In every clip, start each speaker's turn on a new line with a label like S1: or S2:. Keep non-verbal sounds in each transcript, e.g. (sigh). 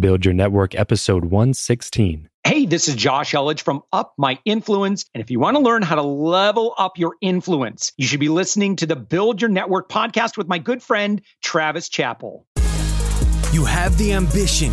S1: Build Your Network, episode 116.
S2: Hey, this is Josh Elledge from Up My Influence. And if you want to learn how to level up your influence, you should be listening to the Build Your Network podcast with my good friend, Travis Chappell.
S3: You have the ambition,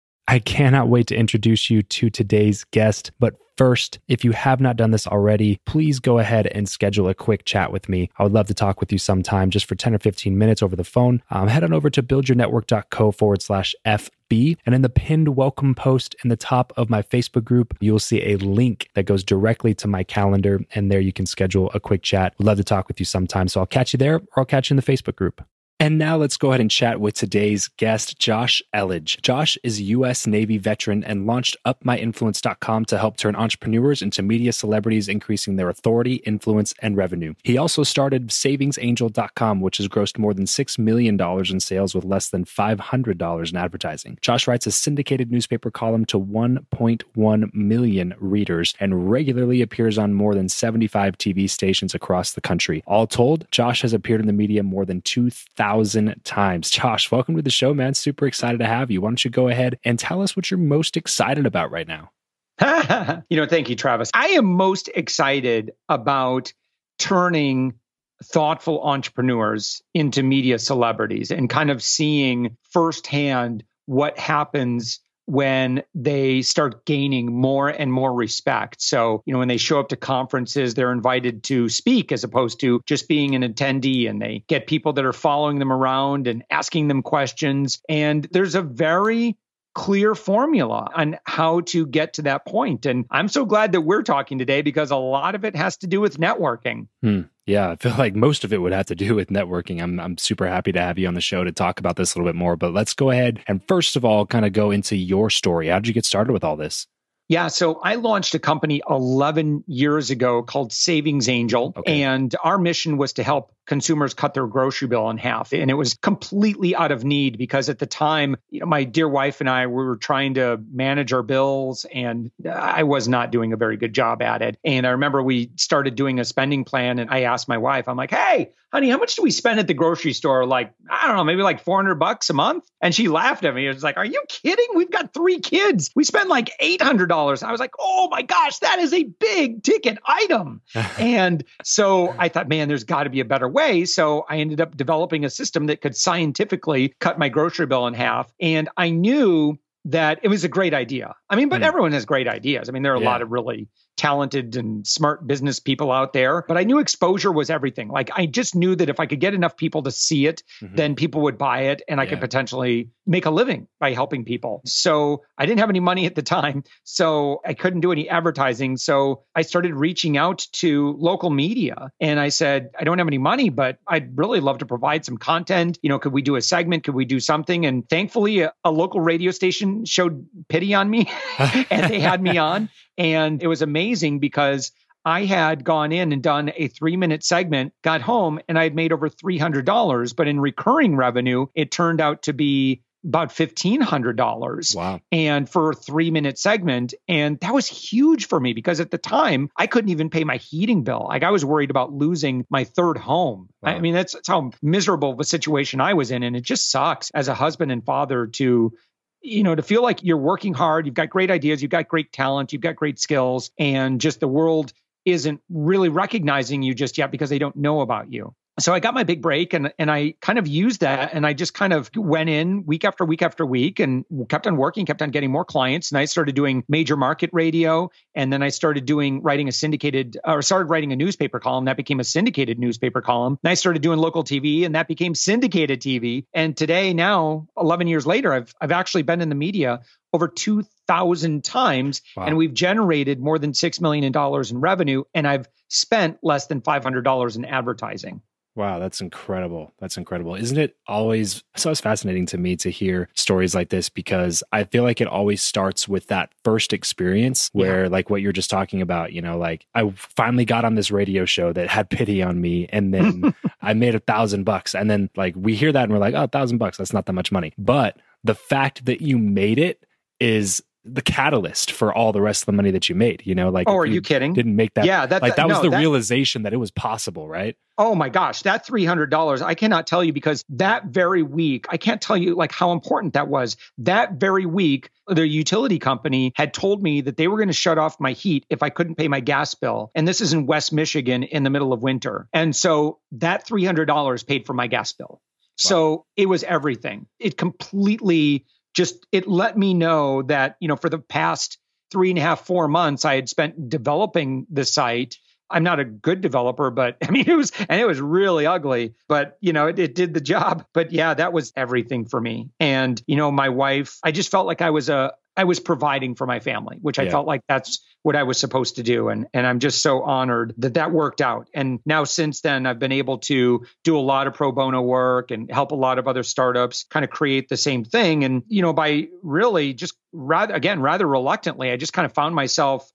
S1: I cannot wait to introduce you to today's guest. But first, if you have not done this already, please go ahead and schedule a quick chat with me. I would love to talk with you sometime just for 10 or 15 minutes over the phone. Um, head on over to buildyournetwork.co forward slash FB. And in the pinned welcome post in the top of my Facebook group, you'll see a link that goes directly to my calendar. And there you can schedule a quick chat. Love to talk with you sometime. So I'll catch you there or I'll catch you in the Facebook group. And now let's go ahead and chat with today's guest, Josh Elledge. Josh is a U.S. Navy veteran and launched UpMyInfluence.com to help turn entrepreneurs into media celebrities, increasing their authority, influence, and revenue. He also started SavingsAngel.com, which has grossed more than $6 million in sales with less than $500 in advertising. Josh writes a syndicated newspaper column to 1.1 million readers and regularly appears on more than 75 TV stations across the country. All told, Josh has appeared in the media more than 2,000 thousand times. (laughs) Josh, welcome to the show, man. Super excited to have you. Why don't you go ahead and tell us what you're most excited about right now? (laughs)
S2: you know, thank you, Travis. I am most excited about turning thoughtful entrepreneurs into media celebrities and kind of seeing firsthand what happens when they start gaining more and more respect. So, you know, when they show up to conferences, they're invited to speak as opposed to just being an attendee and they get people that are following them around and asking them questions. And there's a very clear formula on how to get to that point. And I'm so glad that we're talking today because a lot of it has to do with networking.
S1: Hmm. Yeah, I feel (laughs) like most of it would have to do with networking. I'm I'm super happy to have you on the show to talk about this a little bit more. But let's go ahead and first of all, kind of go into your story. How did you get started with all this?
S2: Yeah, so I launched a company 11 years ago called Savings Angel, okay. and our mission was to help consumers cut their grocery bill in half. And it was completely out of need because at the time, you know, my dear wife and I we were trying to manage our bills and I was not doing a very good job at it. And I remember we started doing a spending plan and I asked my wife, I'm like, hey, honey, how much do we spend at the grocery store? Like, I don't know, maybe like 400 bucks a month. And she laughed at me. It was like, are you kidding? We've got three kids. We spend like $800. I was like, oh my gosh, that is a big ticket item. (laughs) and so I thought, man, there's got to be a better way. So I ended up developing a system that could scientifically cut my grocery bill in half. And I knew that it was a great idea. I mean, but mm. everyone has great ideas. I mean, there are a yeah. lot of really talented and smart business people out there, but I knew exposure was everything. Like I just knew that if I could get enough people to see it, mm-hmm. then people would buy it and I yeah. could potentially make a living by helping people. So I didn't have any money at the time, so I couldn't do any advertising. So I started reaching out to local media and I said, I don't have any money, but I'd really love to provide some content. You know, could we do a segment? Could we do something? And thankfully, a, a local radio station showed pity on me (laughs) and they had me on. And it was amazing because I had gone in and done a three minute segment, got home, and I had made over $300. But in recurring revenue, it turned out to be about $1,500.
S1: Wow.
S2: And for a three minute segment. And that was huge for me because at the time, I couldn't even pay my heating bill. Like I was worried about losing my third home. Wow. I mean, that's, that's how miserable of a situation I was in. And it just sucks as a husband and father to you know, to feel like you're working hard, you've got great ideas, you've got great talent, you've got great skills, and just the world isn't really recognizing you just yet because they don't know about you so I got my big break and and I kind of used that and I just kind of went in week after week after week and kept on working, kept on getting more clients. And I started doing major market radio. And then I started doing writing a syndicated or started writing a newspaper column. That became a syndicated newspaper column. And I started doing local TV and that became syndicated TV. And today, now, 11 years later, I've I've actually been in the media over 2,000 times wow. and we've generated more than $6 million in revenue. And I've spent less than $500 in advertising.
S1: Wow, that's incredible. That's incredible. Isn't it always so it's fascinating to me to hear stories like this because I feel like it always starts with that first experience where yeah. like what you're just talking about, you know, like I finally got on this radio show that had pity on me and then (laughs) I made a thousand bucks. And then like we hear that and we're like, oh, a thousand bucks, that's not that much money. But the fact that you made it is the catalyst for all the rest of the money that you made. You know, like
S2: oh, are you, you kidding?
S1: Didn't make that.
S2: Yeah,
S1: that, like that no, was the that, realization that it was possible, right?
S2: Oh my gosh, that three hundred dollars! I cannot tell you because that very week, I can't tell you like how important that was. That very week, the utility company had told me that they were going to shut off my heat if I couldn't pay my gas bill, and this is in West Michigan in the middle of winter, and so that three hundred dollars paid for my gas bill. Wow. So it was everything. It completely just it let me know that you know for the past three and a half four months i had spent developing the site. I'm not a good developer but (laughs) i mean it was and it was really ugly but you know it, it did the job. But yeah that was everything for me. And you know my wife i just felt like i was a I was providing for my family, which I felt like that's what I was supposed to do. And, and I'm just so honored that that worked out. And now, since then, I've been able to do a lot of pro bono work and help a lot of other startups kind of create the same thing. And, you know, by really just rather, again, rather reluctantly, I just kind of found myself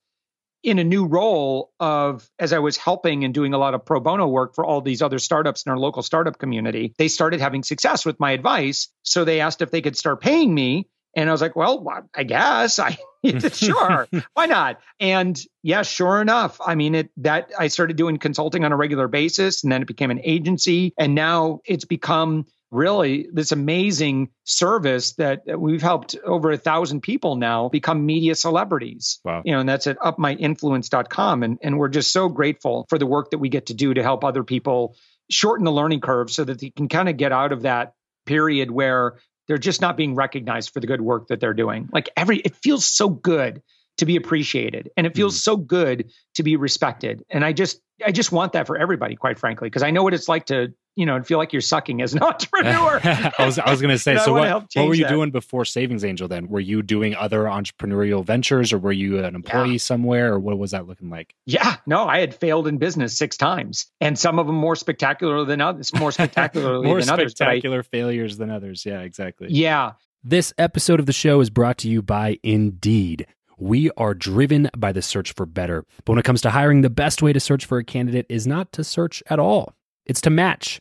S2: in a new role of as I was helping and doing a lot of pro bono work for all these other startups in our local startup community, they started having success with my advice. So they asked if they could start paying me. And I was like, well, I guess I (laughs) sure, why not? And yeah, sure enough, I mean it that I started doing consulting on a regular basis and then it became an agency and now it's become really this amazing service that we've helped over a thousand people now become media celebrities.
S1: Wow.
S2: You know, and that's at upmyinfluence.com. And, and we're just so grateful for the work that we get to do to help other people shorten the learning curve so that they can kind of get out of that period where they're just not being recognized for the good work that they're doing. Like every, it feels so good to be appreciated and it feels mm. so good to be respected. And I just, I just want that for everybody, quite frankly, because I know what it's like to you know, and feel like you're sucking as an (laughs) entrepreneur. (laughs)
S1: I was I was going to say. so what, what were you that. doing before Savings Angel? Then were you doing other entrepreneurial ventures, or were you an employee yeah. somewhere, or what was that looking like?
S2: Yeah, no, I had failed in business six times, and some of them more spectacular than others. (laughs) More spectacularly
S1: more
S2: than others.
S1: Spectacular failures than others. Yeah, exactly.
S2: Yeah.
S1: This episode of the show is brought to you by Indeed. We are driven by the search for better. But when it comes to hiring, the best way to search for a candidate is not to search at all. It's to match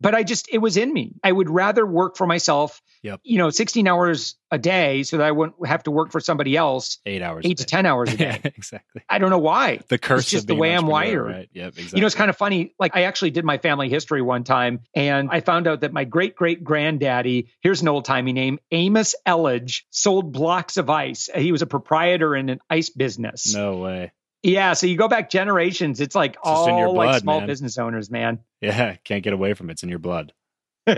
S2: but I just it was in me. I would rather work for myself.
S1: Yep.
S2: You know, 16 hours a day so that I wouldn't have to work for somebody else.
S1: 8 hours.
S2: 8 to 10 hours a (laughs) day.
S1: exactly.
S2: I don't know why.
S1: The curse
S2: it's just the way I'm wired.
S1: Right. Yep, exactly.
S2: You know, it's kind of funny. Like I actually did my family history one time and I found out that my great great granddaddy, here's an old-timey name, Amos Elledge, sold blocks of ice. He was a proprietor in an ice business.
S1: No way.
S2: Yeah, so you go back generations, it's like it's all blood, like small man. business owners, man.
S1: Yeah, (laughs) can't get away from it. It's in your blood. (laughs) (laughs) oh,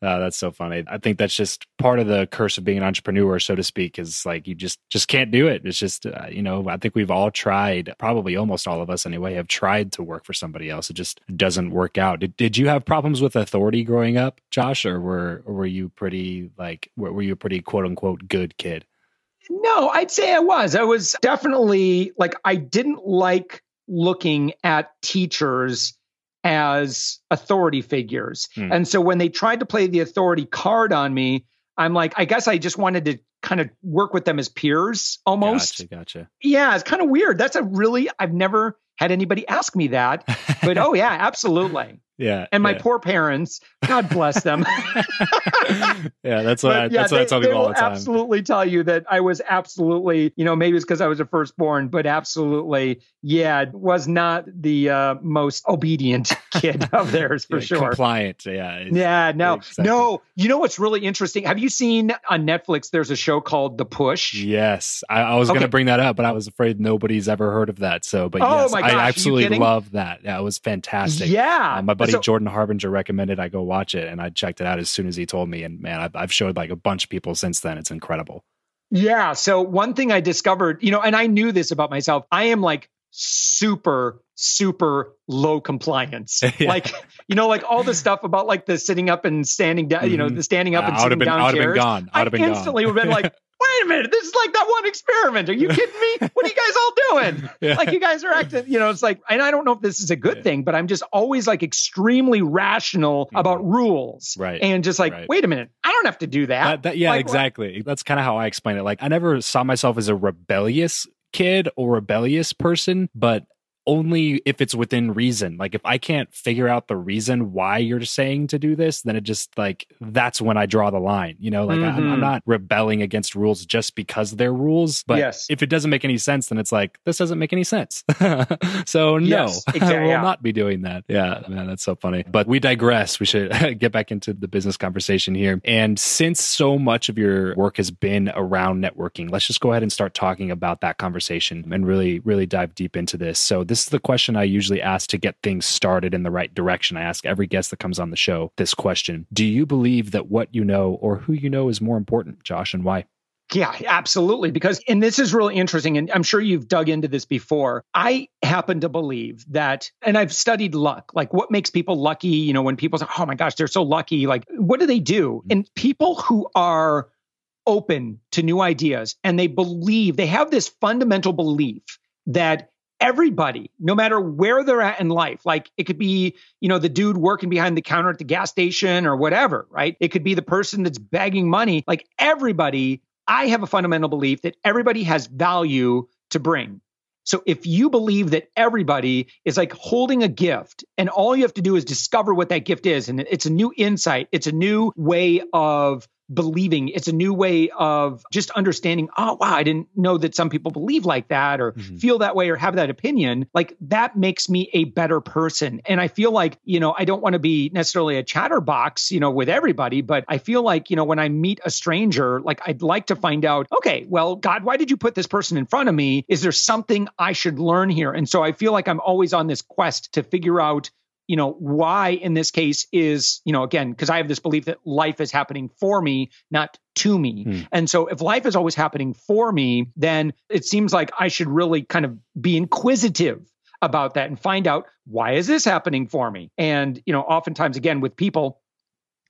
S1: that's so funny. I think that's just part of the curse of being an entrepreneur, so to speak, is like you just just can't do it. It's just uh, you know I think we've all tried, probably almost all of us anyway, have tried to work for somebody else. It just doesn't work out. Did Did you have problems with authority growing up, Josh, or were or were you pretty like were you a pretty quote unquote good kid?
S2: No, I'd say I was. I was definitely like I didn't like looking at teachers as authority figures. Hmm. And so when they tried to play the authority card on me, I'm like, I guess I just wanted to kind of work with them as peers almost.
S1: Gotcha, gotcha.
S2: Yeah, it's kind of weird. That's a really, I've never had anybody ask me that. (laughs) But oh, yeah, absolutely.
S1: Yeah.
S2: And my
S1: yeah.
S2: poor parents, God bless them. (laughs)
S1: yeah, that's what, I, yeah, that's what I tell people all the time.
S2: absolutely tell you that I was absolutely, you know, maybe it's because I was a firstborn, but absolutely, yeah, was not the uh, most obedient (laughs) kid of theirs for
S1: yeah,
S2: sure.
S1: Compliant. Yeah.
S2: Yeah. No, exactly. no. You know what's really interesting? Have you seen on Netflix, there's a show called The Push?
S1: Yes. I, I was okay. going to bring that up, but I was afraid nobody's ever heard of that. So, but oh yes, my gosh, I absolutely love that. Yeah, it was fantastic.
S2: Yeah.
S1: Um, my buddy so, Jordan Harbinger recommended I go watch it, and I checked it out as soon as he told me. And man, I've, I've showed like a bunch of people since then. It's incredible.
S2: Yeah. So one thing I discovered, you know, and I knew this about myself. I am like super super low compliance (laughs) yeah. like you know like all the stuff about like the sitting up and standing down mm-hmm. you know the standing up and sitting
S1: been,
S2: down
S1: chairs been gone.
S2: i instantly would have been like (laughs) wait a minute, this is like that one experiment. Are you kidding me? What are you guys all doing? (laughs) Yeah. Like you guys are acting, you know, it's like, and I don't know if this is a good yeah. thing, but I'm just always like extremely rational mm-hmm. about rules.
S1: Right.
S2: And just like,
S1: right.
S2: wait a minute, I don't have to do that.
S1: that, that yeah,
S2: like,
S1: exactly. What? That's kind of how I explain it. Like I never saw myself as a rebellious kid or rebellious person, but only if it's within reason. Like if I can't figure out the reason why you're saying to do this, then it just like that's when I draw the line. You know, like mm-hmm. I'm, I'm, not rebelling against rules just because they're rules. But
S2: yes.
S1: if it doesn't make any sense, then it's like this doesn't make any sense. (laughs) so no,
S2: yes, exactly, (laughs)
S1: I will
S2: yeah.
S1: not be doing that. Yeah, man, that's so funny. But we digress. We should (laughs) get back into the business conversation here. And since so much of your work has been around networking, let's just go ahead and start talking about that conversation and really, really dive deep into this. So this this is the question I usually ask to get things started in the right direction. I ask every guest that comes on the show this question Do you believe that what you know or who you know is more important, Josh, and why?
S2: Yeah, absolutely. Because, and this is really interesting, and I'm sure you've dug into this before. I happen to believe that, and I've studied luck, like what makes people lucky, you know, when people say, oh my gosh, they're so lucky, like what do they do? Mm-hmm. And people who are open to new ideas and they believe, they have this fundamental belief that everybody, no matter where they're at in life, like it could be, you know, the dude working behind the counter at the gas station or whatever, right? It could be the person that's begging money. Like everybody, I have a fundamental belief that everybody has value to bring. So if you believe that everybody is like holding a gift and all you have to do is discover what that gift is, and it's a new insight, it's a new way of believing. It's a new way of just understanding, oh, wow, I didn't know that some people believe like that or mm-hmm. feel that way or have that opinion. Like that makes me a better person. And I feel like, you know, I don't want to be necessarily a chatterbox, you know, with everybody, but I feel like, you know, when I meet a stranger, like I'd like to find out, okay, well, God, why did you put this person in front of me? Is there something I should learn here? And so I feel like I'm always on this quest to figure out you know why in this case is you know again because i have this belief that life is happening for me not to me. Hmm. and so if life is always happening for me then it seems like i should really kind of be inquisitive about that and find out why is this happening for me? And you know oftentimes again with people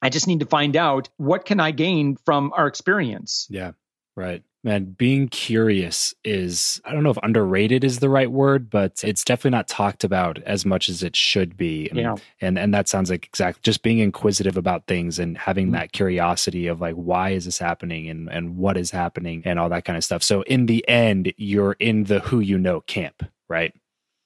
S2: i just need to find out what can i gain from our experience?
S1: Yeah right man, being curious is, I don't know if underrated is the right word, but it's definitely not talked about as much as it should be. And, yeah. and, and that sounds like exactly just being inquisitive about things and having mm-hmm. that curiosity of like, why is this happening and, and what is happening and all that kind of stuff. So in the end, you're in the who you know camp, right?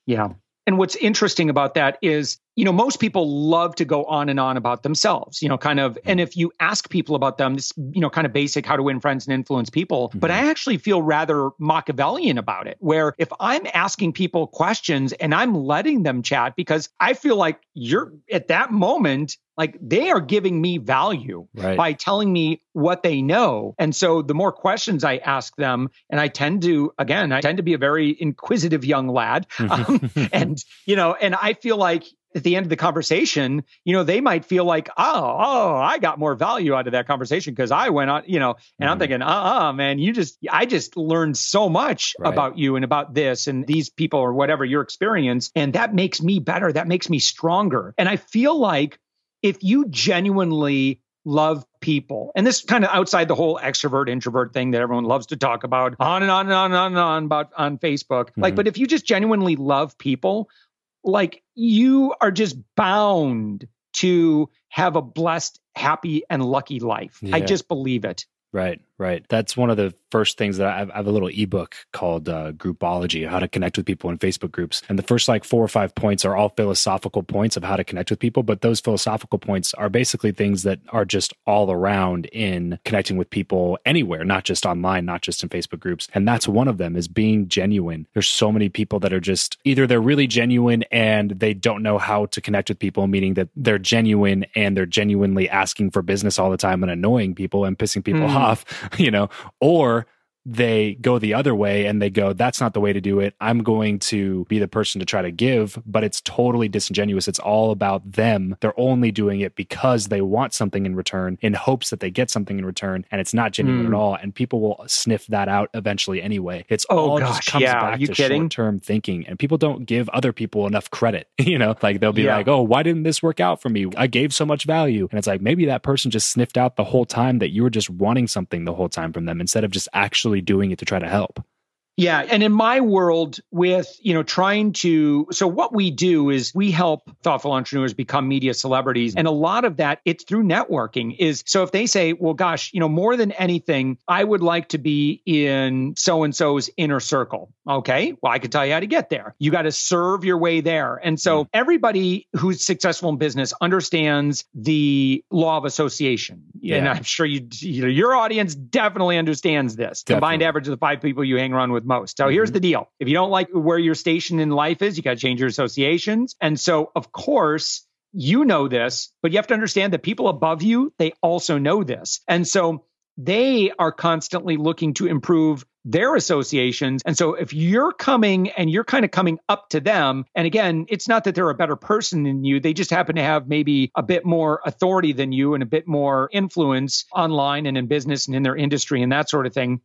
S2: Yeah. And what's interesting about that is, you know, most people love to go on and on about themselves, you know, kind of. And if you ask people about them, this, you know, kind of basic how to win friends and influence people. Mm-hmm. But I actually feel rather Machiavellian about it, where if I'm asking people questions and I'm letting them chat because I feel like you're at that moment, like they are giving me value right. by telling me what they know. And so the more questions I ask them, and I tend to, again, I tend to be a very inquisitive young lad. Um, (laughs) and, you know, and I feel like at the end of the conversation, you know, they might feel like, oh, oh, I got more value out of that conversation because I went on, you know, and mm-hmm. I'm thinking, uh uh man, you just, I just learned so much right. about you and about this and these people or whatever your experience. And that makes me better. That makes me stronger. And I feel like if you genuinely love people, and this is kind of outside the whole extrovert introvert thing that everyone loves to talk about on and on and on and on, and on about on Facebook, mm-hmm. like, but if you just genuinely love people, like you are just bound to have a blessed, happy, and lucky life. Yeah. I just believe it.
S1: Right, right. That's one of the first things that I have, I have a little ebook called uh, Groupology, how to connect with people in Facebook groups. And the first like four or five points are all philosophical points of how to connect with people. But those philosophical points are basically things that are just all around in connecting with people anywhere, not just online, not just in Facebook groups. And that's one of them is being genuine. There's so many people that are just either they're really genuine and they don't know how to connect with people, meaning that they're genuine and they're genuinely asking for business all the time and annoying people and pissing people mm. (laughs) off, (laughs) you know, or they go the other way and they go, that's not the way to do it. I'm going to be the person to try to give, but it's totally disingenuous. It's all about them. They're only doing it because they want something in return in hopes that they get something in return. And it's not genuine mm. at all. And people will sniff that out eventually anyway. It's oh, all gosh, just comes yeah. back to short term thinking. And people don't give other people enough credit. (laughs) you know, like they'll be yeah. like, oh, why didn't this work out for me? I gave so much value. And it's like, maybe that person just sniffed out the whole time that you were just wanting something the whole time from them instead of just actually actually doing it to try to help.
S2: Yeah, and in my world with, you know, trying to so what we do is we help thoughtful entrepreneurs become media celebrities and a lot of that it's through networking is so if they say, well gosh, you know, more than anything, I would like to be in so and so's inner circle. Okay? Well, I can tell you how to get there. You got to serve your way there. And so mm. everybody who's successful in business understands the law of association. Yeah. And I'm sure you, you know, your audience definitely understands this. Definitely. Combined average of the five people you hang around with most. So mm-hmm. here's the deal. If you don't like where your station in life is, you got to change your associations. And so, of course, you know this, but you have to understand that people above you, they also know this. And so they are constantly looking to improve their associations. And so if you're coming and you're kind of coming up to them, and again, it's not that they're a better person than you, they just happen to have maybe a bit more authority than you and a bit more influence online and in business and in their industry and that sort of thing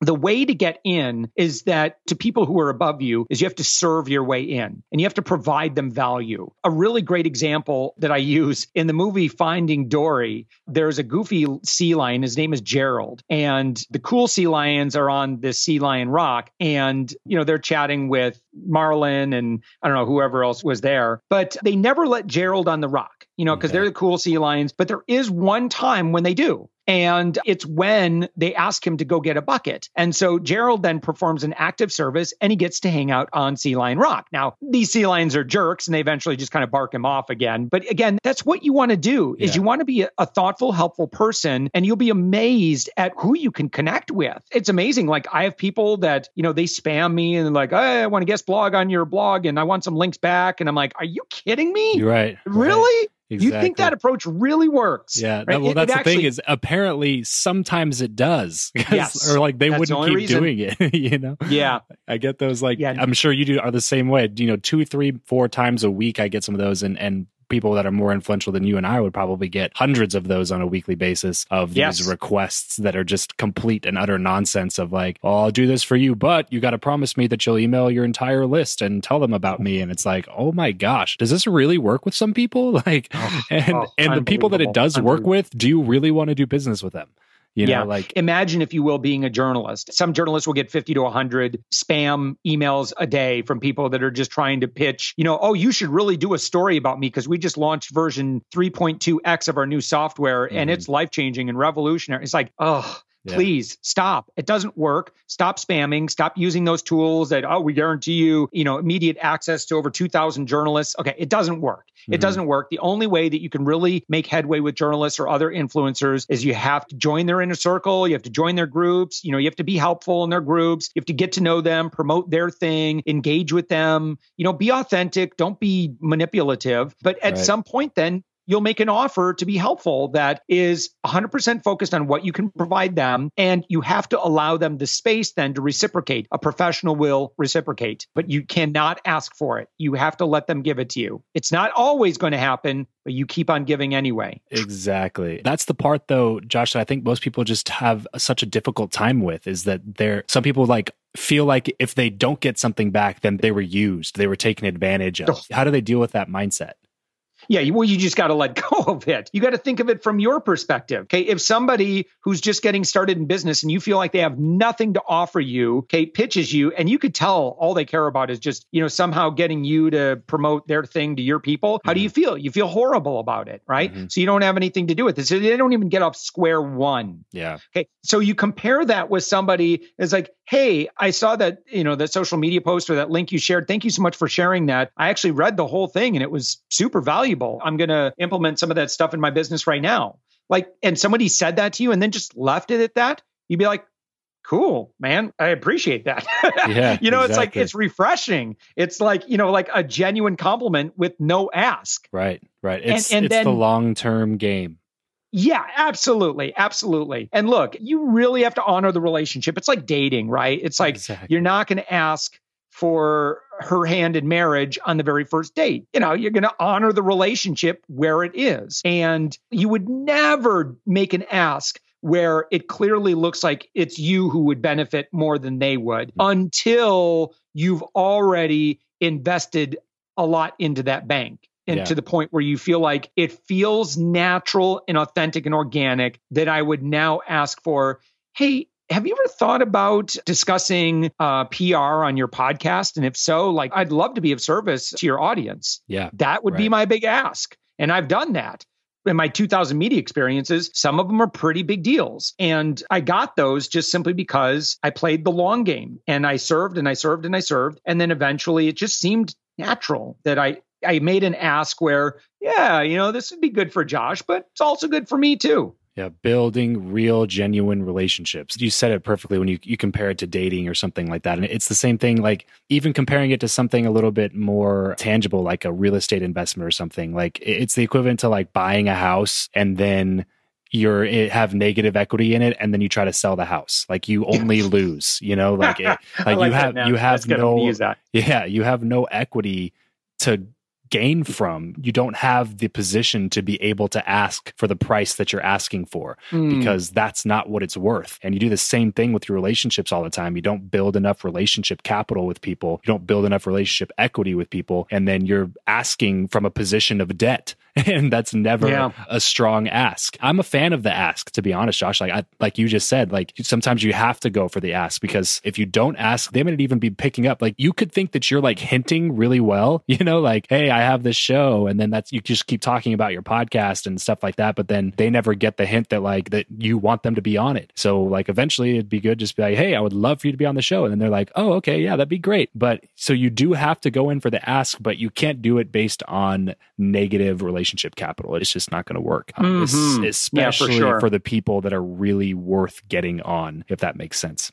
S2: the way to get in is that to people who are above you is you have to serve your way in and you have to provide them value. A really great example that I use in the movie Finding Dory, there's a goofy sea lion. His name is Gerald. And the cool sea lions are on this sea lion rock. And, you know, they're chatting with Marlin and I don't know, whoever else was there. But they never let Gerald on the rock, you know, because okay. they're the cool sea lions. But there is one time when they do. And it's when they ask him to go get a bucket. And so Gerald then performs an active service and he gets to hang out on Sea Lion Rock. Now, these sea lions are jerks and they eventually just kind of bark him off again. But again, that's what you want to do is yeah. you want to be a, a thoughtful, helpful person and you'll be amazed at who you can connect with. It's amazing. Like I have people that, you know, they spam me and like, hey, I want to guest blog on your blog and I want some links back. And I'm like, are you kidding me?
S1: You're right.
S2: Really? Right. Exactly. You think that approach really works?
S1: Yeah. Right? well, that's it, it the actually, thing is apparently sometimes it does. (laughs) Yes. or like they wouldn't the keep reason. doing it. (laughs) you know?
S2: Yeah.
S1: I get those like yeah. I'm sure you do are the same way. You know, two, three, four times a week I get some of those and and people that are more influential than you and I would probably get hundreds of those on a weekly basis of these yes. requests that are just complete and utter nonsense of like, oh, I'll do this for you, but you got to promise me that you'll email your entire list and tell them about me. And it's like, oh my gosh, does this really work with some people? (laughs) Like, oh, and, oh, and the people that it does work with, do you really want to do business with them? You know,
S2: yeah.
S1: like
S2: imagine if you will being a journalist. Some journalists will get 50 to 100 spam emails a day from people that are just trying to pitch, you know, oh, you should really do a story about me because we just launched version 3.2x of our new software mm-hmm. and it's life changing and revolutionary. It's like, oh, yeah. Please stop. It doesn't work. Stop spamming. Stop using those tools that, oh, we guarantee you, you know, immediate access to over 2,000 journalists. Okay. It doesn't work. Mm-hmm. It doesn't work. The only way that you can really make headway with journalists or other influencers is you have to join their inner circle. You have to join their groups. You know, you have to be helpful in their groups. You have to get to know them, promote their thing, engage with them. You know, be authentic. Don't be manipulative. But at right. some point, then you'll make an offer to be helpful that is 100% focused on what you can provide them. And you have to allow them the space then to reciprocate. A professional will reciprocate, but you cannot ask for it. You have to let them give it to you. It's not always going to happen, but you keep on giving anyway.
S1: Exactly. That's the part though, Josh, that I think most people just have such a difficult time with is that there some people like feel like if they don't get something back, then they were used, they were taken advantage of. How do they deal with that mindset?
S2: Yeah, well, you just got to let (laughs) go of it. You got to think of it from your perspective. Okay. If somebody who's just getting started in business and you feel like they have nothing to offer you, okay, pitches you, and you could tell all they care about is just, you know, somehow getting you to promote their thing to your people, how mm-hmm. do you mm-hmm. feel? You feel horrible about it, right? Mm-hmm. So you don't have anything to do with it. So they don't even get off square one.
S1: Yeah.
S2: Okay. So you compare that with somebody is like, hey, I saw that, you know, that social media post or that link you shared. Thank you so much for sharing that. I actually read the whole thing and it was super valuable. I'm going to implement some of that stuff in my business right now. Like, and somebody said that to you and then just left it at that, you'd be like, cool, man. I appreciate that. (laughs)
S1: Yeah.
S2: you know,
S1: exactly.
S2: it's like, it's refreshing. It's like, you know, like a genuine compliment with no ask.
S1: Right. Right. It's, and, and it's then, the long term game.
S2: Yeah, absolutely. Absolutely. And look, you really have to honor the relationship. It's like dating, right? It's like exactly. you're not going to ask for her hand in marriage on the very first date. You know, you're going to honor the relationship where it is. And you would never make an ask where it clearly looks like it's you who would benefit more than they would until you've already invested a lot into that bank and yeah. to the point where you feel like it feels natural and authentic and organic that I would now ask for, hey, have you ever thought about discussing uh, PR on your podcast? And if so, like, I'd love to be of service to your audience.
S1: Yeah.
S2: That would right. be my big ask. And I've done that in my 2000 media experiences, some of them are pretty big deals. And I got those just simply because I played the long game and I served and I served and I served. And then eventually it just seemed natural that I I made an ask where, yeah, you know, this would be good for Josh, but it's also good for me too.
S1: Yeah, building real, genuine relationships. You said it perfectly when you, you compare it to dating or something like that. And it's the same thing, like even comparing it to something a little bit more tangible, like a real estate investment or something. Like it's the equivalent to like buying a house and then you're eh, have negative equity in it and then you try to sell the house like you only lose you know like it, (laughs) like, like, you have you have no yeah you have no equity to gain from. You don't have the position to be able to ask for the price that you're asking for mm. because that's not what it's worth. And you do the same thing with your relationships all the time. You don't build enough relationship capital with people, you don't build enough relationship equity with people, and then you're asking from a position of debt (laughs) and that's never yeah. a strong ask. I'm a fan of the ask, to be honest, Josh. Like I, like you just said, like sometimes you have to go for the ask because if you don't ask, they might even be picking up. Like you could think that you're like hinting really well, (laughs) you know, like hey, I have this show, and then that's you just keep talking about your podcast and stuff like that. But then they never get the hint that like that you want them to be on it. So like eventually it'd be good just be like, hey, I would love for you to be on the show, and then they're like, oh, okay, yeah, that'd be great. But so you do have to go in for the ask, but you can't do it based on negative relationship relationship capital. It's just not going to work, mm-hmm. especially yeah, for, sure. for the people that are really worth getting on, if that makes sense.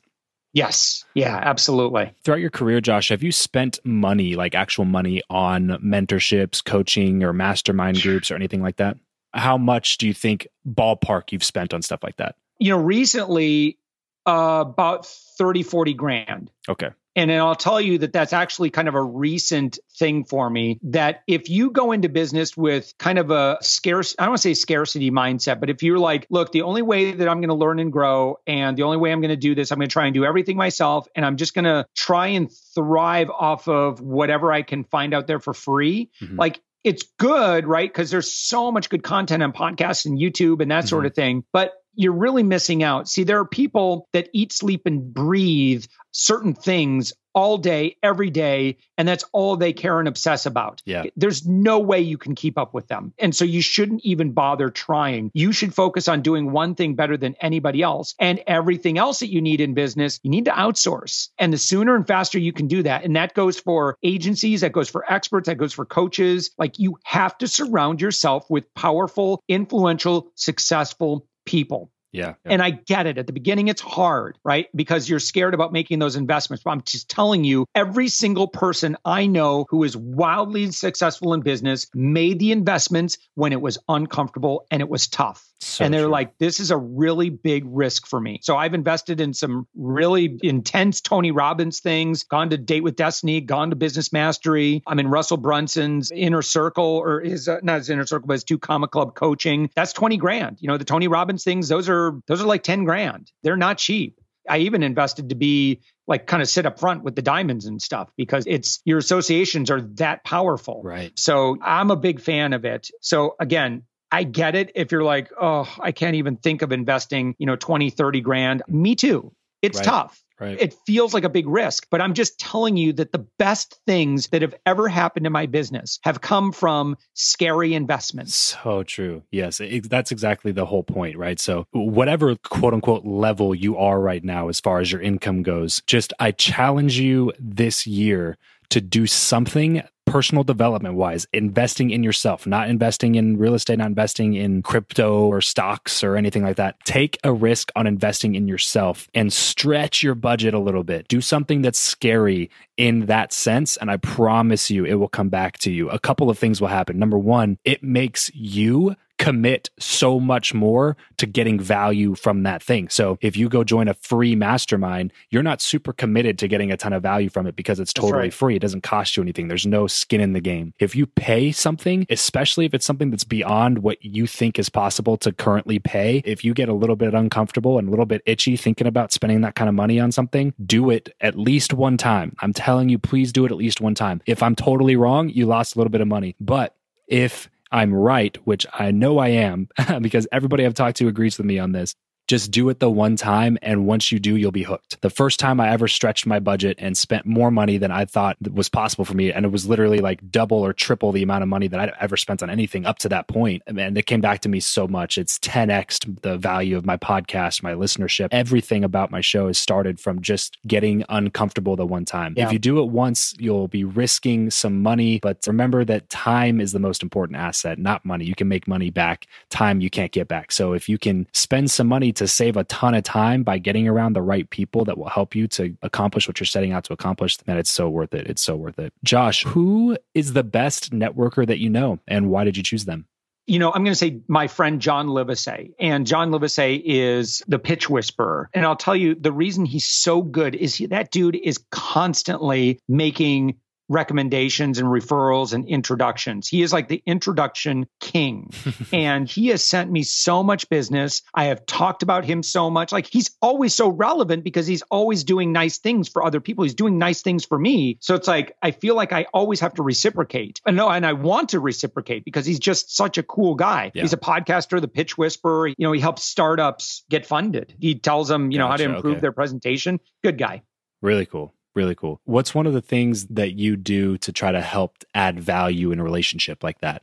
S2: Yes. Yeah, absolutely.
S1: Throughout your career, Josh, have you spent money, like actual money, on mentorships, coaching, or mastermind groups or anything like that? How much do you think ballpark you've spent on stuff like that?
S2: You know, recently, uh, about 30, 40 grand.
S1: Okay.
S2: And then I'll tell you that that's actually kind of a recent thing for me that if you go into business with kind of a scarce, I don't want to say scarcity mindset, but if you're like, look, the only way that I'm going to learn and grow and the only way I'm going to do this, I'm going to try and do everything myself. And I'm just going to try and thrive off of whatever I can find out there for free. Mm-hmm. Like it's good, right? Because there's so much good content on podcasts and YouTube and that mm-hmm. sort of thing. But you're really missing out. See, there are people that eat, sleep, and breathe certain things all day, every day, and that's all they care and obsess about.
S1: Yeah.
S2: There's no way you can keep up with them. And so you shouldn't even bother trying. You should focus on doing one thing better than anybody else. And everything else that you need in business, you need to outsource. And the sooner and faster you can do that, and that goes for agencies, that goes for experts, that goes for coaches, like you have to surround yourself with powerful, influential, successful people.
S1: Yeah,
S2: yeah, And I get it. At the beginning, it's hard, right? Because you're scared about making those investments. But I'm just telling you, every single person I know who is wildly successful in business made the investments when it was uncomfortable and it was tough. So and they're true. like, this is a really big risk for me. So I've invested in some really intense Tony Robbins things, gone to Date with Destiny, gone to Business Mastery. I'm in Russell Brunson's Inner Circle or his, uh, not his Inner Circle, but his two Comma Club coaching. That's 20 grand. You know, the Tony Robbins things, those are those are like 10 grand. They're not cheap. I even invested to be like kind of sit up front with the diamonds and stuff because it's your associations are that powerful.
S1: Right.
S2: So I'm a big fan of it. So again, I get it if you're like, oh, I can't even think of investing, you know, 20, 30 grand. Me too. It's right. tough.
S1: Right.
S2: It feels like a big risk, but I'm just telling you that the best things that have ever happened in my business have come from scary investments.
S1: So true. Yes, it, that's exactly the whole point, right? So, whatever quote unquote level you are right now as far as your income goes, just I challenge you this year to do something personal development wise, investing in yourself, not investing in real estate, not investing in crypto or stocks or anything like that. Take a risk on investing in yourself and stretch your budget a little bit. Do something that's scary in that sense. And I promise you, it will come back to you. A couple of things will happen. Number one, it makes you commit so much more to getting value from that thing. So if you go join a free mastermind, you're not super committed to getting a ton of value from it because it's totally right. free. It doesn't cost you anything. There's no skin in the game. If you pay something, especially if it's something that's beyond what you think is possible to currently pay, if you get a little bit uncomfortable and a little bit itchy thinking about spending that kind of money on something, do it at least one time. I'm telling you, please do it at least one time. If I'm totally wrong, you lost a little bit of money. But if I'm right, which I know I am (laughs) because everybody I've talked to agrees with me on this. Just do it the one time. And once you do, you'll be hooked. The first time I ever stretched my budget and spent more money than I thought was possible for me. And it was literally like double or triple the amount of money that I'd ever spent on anything up to that point. And it came back to me so much. It's 10x the value of my podcast, my listenership. Everything about my show has started from just getting uncomfortable the one time. Yeah. If you do it once, you'll be risking some money. But remember that time is the most important asset, not money. You can make money back, time you can't get back. So if you can spend some money to save a ton of time by getting around the right people that will help you to accomplish what you're setting out to accomplish, then it's so worth it. It's so worth it. Josh, who is the best networker that you know and why did you choose them?
S2: you know, I'm going to say my friend John Livesay. And John Livesay is the pitch whisperer. And I'll tell you the reason he's so good is he, that dude is constantly making recommendations and referrals and introductions. He is like the introduction king. (laughs) and he has sent me so much business. I have talked about him so much. Like he's always so relevant because he's always doing nice things for other people. He's doing nice things for me. So it's like I feel like I always have to reciprocate. And no, and I want to reciprocate because he's just such a cool guy. Yeah. He's a podcaster, the pitch whisperer. You know, he helps startups get funded. He tells them, you know, how to improve okay. their presentation. Good guy.
S1: Really cool. Really cool. What's one of the things that you do to try to help add value in a relationship like that?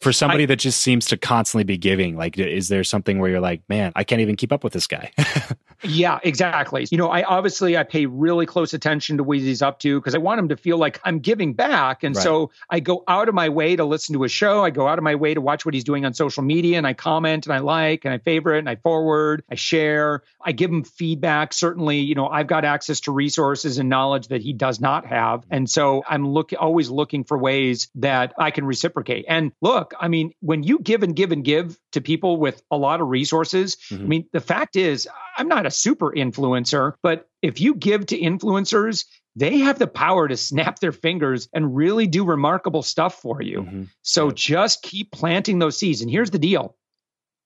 S1: For somebody I, that just seems to constantly be giving, like, is there something where you're like, man, I can't even keep up with this guy? (laughs)
S2: Yeah, exactly. You know, I obviously I pay really close attention to what he's up to because I want him to feel like I'm giving back. And right. so I go out of my way to listen to his show. I go out of my way to watch what he's doing on social media and I comment and I like and I favorite and I forward, I share, I give him feedback. Certainly, you know, I've got access to resources and knowledge that he does not have. And so I'm look always looking for ways that I can reciprocate. And look, I mean, when you give and give and give to people with a lot of resources, mm-hmm. I mean, the fact is I'm not a super influencer, but if you give to influencers, they have the power to snap their fingers and really do remarkable stuff for you. Mm-hmm. So just keep planting those seeds. And here's the deal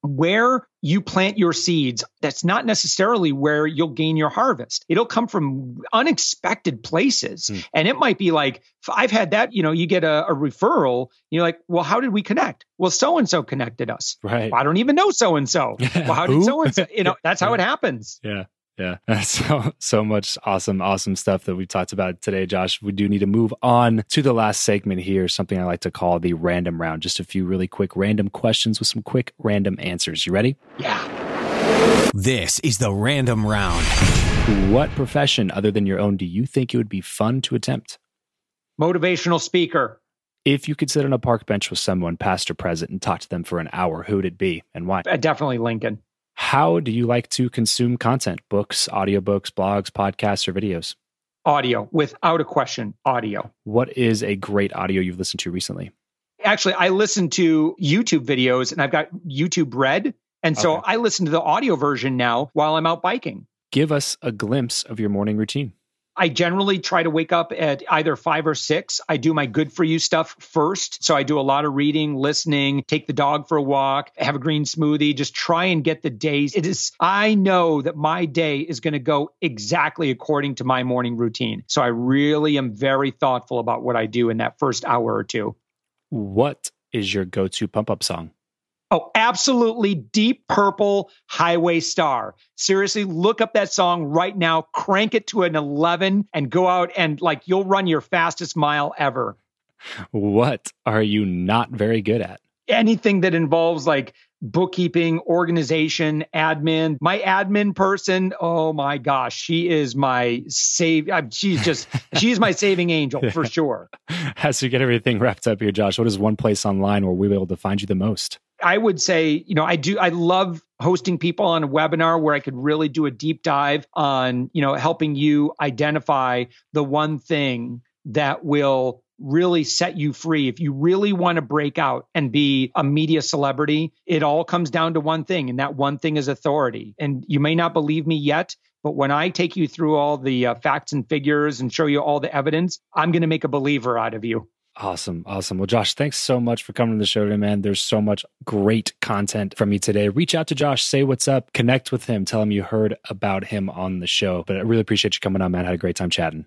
S2: where you plant your seeds, that's not necessarily where you'll gain your harvest. It'll come from unexpected places. Mm. And it might be like, I've had that, you know, you get a, a referral, you're like, well, how did we connect? Well, so and so connected us.
S1: Right.
S2: Well, I don't even know so and so. Well, how did so and so? You know, (laughs) that's how it happens.
S1: Yeah. Yeah. (laughs) So, so much awesome, awesome stuff that we've talked about today, Josh. We do need to move on to the last segment here, something I like to call the random round. Just a few really quick random questions with some quick random answers. You ready?
S2: Yeah.
S3: This is the random round.
S1: What profession other than your own do you think it would be fun to attempt?
S2: Motivational speaker.
S1: If you could sit on a park bench with someone, past or present, and talk to them for an hour, who would it be and why?
S2: Uh, definitely Lincoln.
S1: How do you like to consume content? Books, audiobooks, blogs, podcasts, or videos?
S2: Audio, without a question, audio.
S1: What is a great audio you've listened to recently?
S2: Actually, I listen to YouTube videos and I've got YouTube Red. And so okay. I listen to the audio version now while I'm out biking.
S1: Give us a glimpse of your morning routine.
S2: I generally try to wake up at either five or six. I do my good for you stuff first. So I do a lot of reading, listening, take the dog for a walk, have a green smoothie, just try and get the days. It is, I know that my day is going to go exactly according to my morning routine. So I really am very thoughtful about what I do in that first hour or two.
S1: What is your go to pump up song?
S2: Oh, absolutely deep purple highway star. Seriously, look up that song right now, crank it to an 11 and go out and like you'll run your fastest mile ever.
S1: What are you not very good at?
S2: Anything that involves like bookkeeping, organization, admin. My admin person, oh my gosh, she is my save. She's just, (laughs) she's my saving angel yeah. for sure.
S1: As you get everything wrapped up here, Josh, what is one place online where we'll be able to find you the most?
S2: I would say, you know, I do, I love hosting people on a webinar where I could really do a deep dive on, you know, helping you identify the one thing that will really set you free. If you really want to break out and be a media celebrity, it all comes down to one thing, and that one thing is authority. And you may not believe me yet, but when I take you through all the uh, facts and figures and show you all the evidence, I'm going to make a believer out of you.
S1: Awesome. Awesome. Well, Josh, thanks so much for coming to the show today, man. There's so much great content from you today. Reach out to Josh, say what's up, connect with him, tell him you heard about him on the show. But I really appreciate you coming on, man. I had a great time chatting.